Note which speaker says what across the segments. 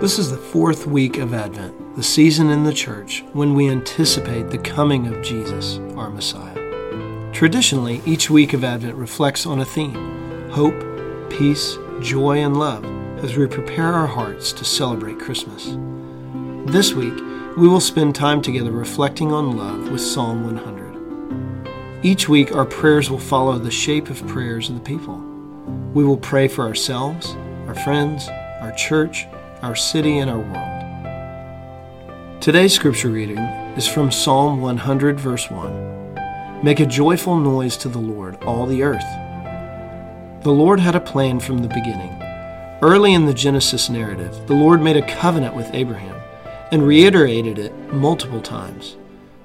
Speaker 1: This is the fourth week of Advent, the season in the church when we anticipate the coming of Jesus, our Messiah. Traditionally, each week of Advent reflects on a theme hope, peace, joy, and love as we prepare our hearts to celebrate Christmas. This week, we will spend time together reflecting on love with Psalm 100. Each week, our prayers will follow the shape of prayers of the people. We will pray for ourselves, our friends, our church, our city, and our world. Today's scripture reading is from Psalm 100, verse 1. Make a joyful noise to the Lord, all the earth. The Lord had a plan from the beginning. Early in the Genesis narrative, the Lord made a covenant with Abraham and reiterated it multiple times.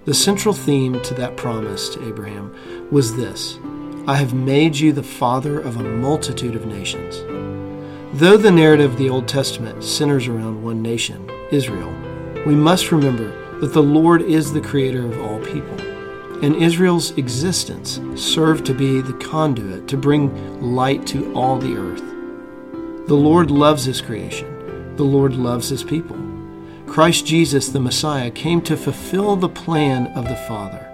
Speaker 1: The central theme to that promise to Abraham was this I have made you the father of a multitude of nations. Though the narrative of the Old Testament centers around one nation, Israel, we must remember that the Lord is the creator of all people, and Israel's existence served to be the conduit to bring light to all the earth. The Lord loves his creation, the Lord loves his people. Christ Jesus, the Messiah, came to fulfill the plan of the Father,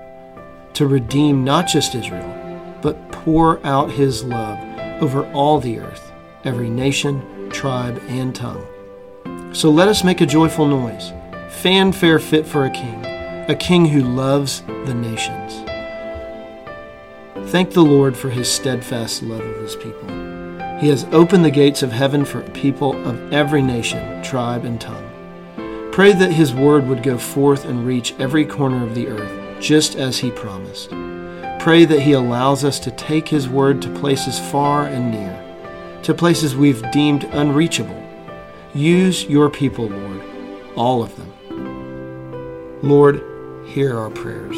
Speaker 1: to redeem not just Israel, but pour out his love over all the earth every nation, tribe, and tongue. So let us make a joyful noise, fanfare fit for a king, a king who loves the nations. Thank the Lord for his steadfast love of his people. He has opened the gates of heaven for people of every nation, tribe, and tongue. Pray that his word would go forth and reach every corner of the earth, just as he promised. Pray that he allows us to take his word to places far and near to places we've deemed unreachable. Use your people, Lord, all of them. Lord, hear our prayers.